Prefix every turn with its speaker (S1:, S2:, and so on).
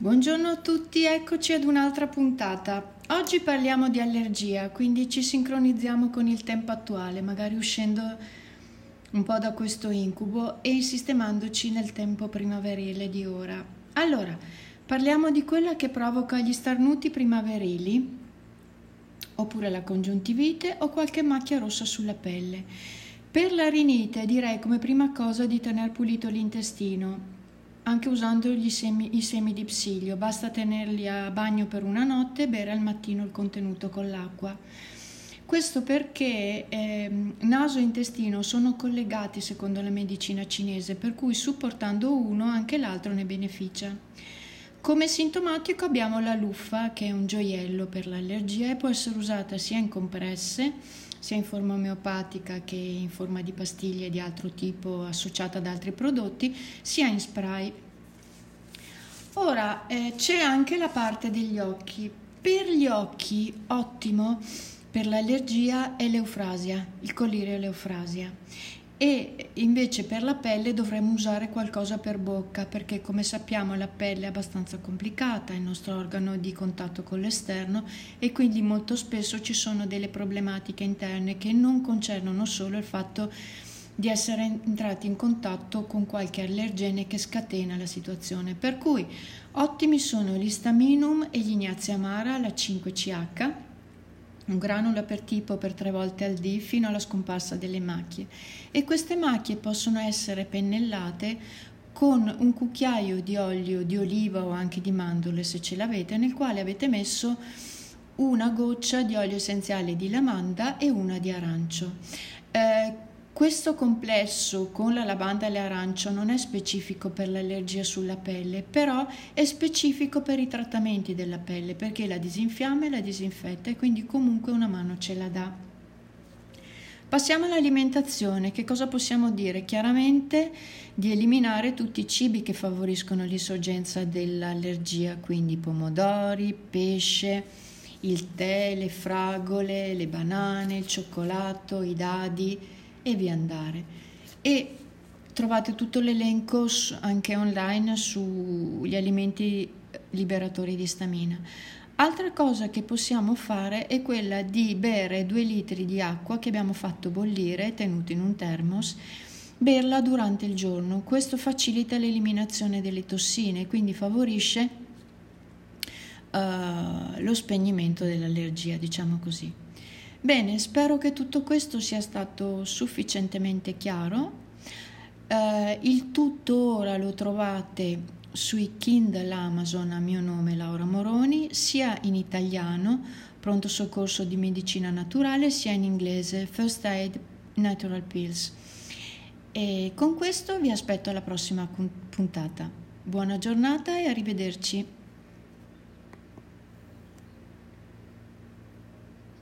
S1: Buongiorno a tutti, eccoci ad un'altra puntata. Oggi parliamo di allergia, quindi ci sincronizziamo con il tempo attuale, magari uscendo un po' da questo incubo e sistemandoci nel tempo primaverile di ora. Allora, parliamo di quella che provoca gli starnuti primaverili, oppure la congiuntivite o qualche macchia rossa sulla pelle. Per la rinite direi come prima cosa di tenere pulito l'intestino, anche usando semi, i semi di psilio. Basta tenerli a bagno per una notte e bere al mattino il contenuto con l'acqua. Questo perché eh, naso e intestino sono collegati secondo la medicina cinese, per cui supportando uno anche l'altro ne beneficia. Come sintomatico abbiamo la luffa, che è un gioiello per l'allergia e può essere usata sia in compresse, sia in forma omeopatica che in forma di pastiglie di altro tipo associata ad altri prodotti, sia in spray. Ora eh, c'è anche la parte degli occhi. Per gli occhi, ottimo per l'allergia è l'eufrasia, il collirio l'eufrasia e invece per la pelle dovremmo usare qualcosa per bocca perché come sappiamo la pelle è abbastanza complicata, è il nostro organo di contatto con l'esterno e quindi molto spesso ci sono delle problematiche interne che non concernono solo il fatto di essere entrati in contatto con qualche allergene che scatena la situazione. Per cui ottimi sono l'histaminum e gli ignazia amara, la 5CH un granulo per tipo per tre volte al dì fino alla scomparsa delle macchie e queste macchie possono essere pennellate con un cucchiaio di olio di oliva o anche di mandorle se ce l'avete nel quale avete messo una goccia di olio essenziale di lavanda e una di arancio. Eh, questo complesso con la lavanda e l'arancio non è specifico per l'allergia sulla pelle, però è specifico per i trattamenti della pelle perché la disinfiamma e la disinfetta e quindi comunque una mano ce la dà. Passiamo all'alimentazione. Che cosa possiamo dire? Chiaramente di eliminare tutti i cibi che favoriscono l'insorgenza dell'allergia, quindi pomodori, pesce, il tè, le fragole, le banane, il cioccolato, i dadi e via andare. E trovate tutto l'elenco anche online sugli alimenti liberatori di stamina. Altra cosa che possiamo fare è quella di bere due litri di acqua che abbiamo fatto bollire, tenuto in un termos, berla durante il giorno. Questo facilita l'eliminazione delle tossine, quindi favorisce uh, lo spegnimento dell'allergia, diciamo così. Bene, spero che tutto questo sia stato sufficientemente chiaro. Eh, il tutto ora lo trovate sui Kindle Amazon a mio nome Laura Moroni, sia in italiano, pronto soccorso di medicina naturale, sia in inglese, First Aid Natural Pills. E con questo vi aspetto alla prossima puntata. Buona giornata e arrivederci.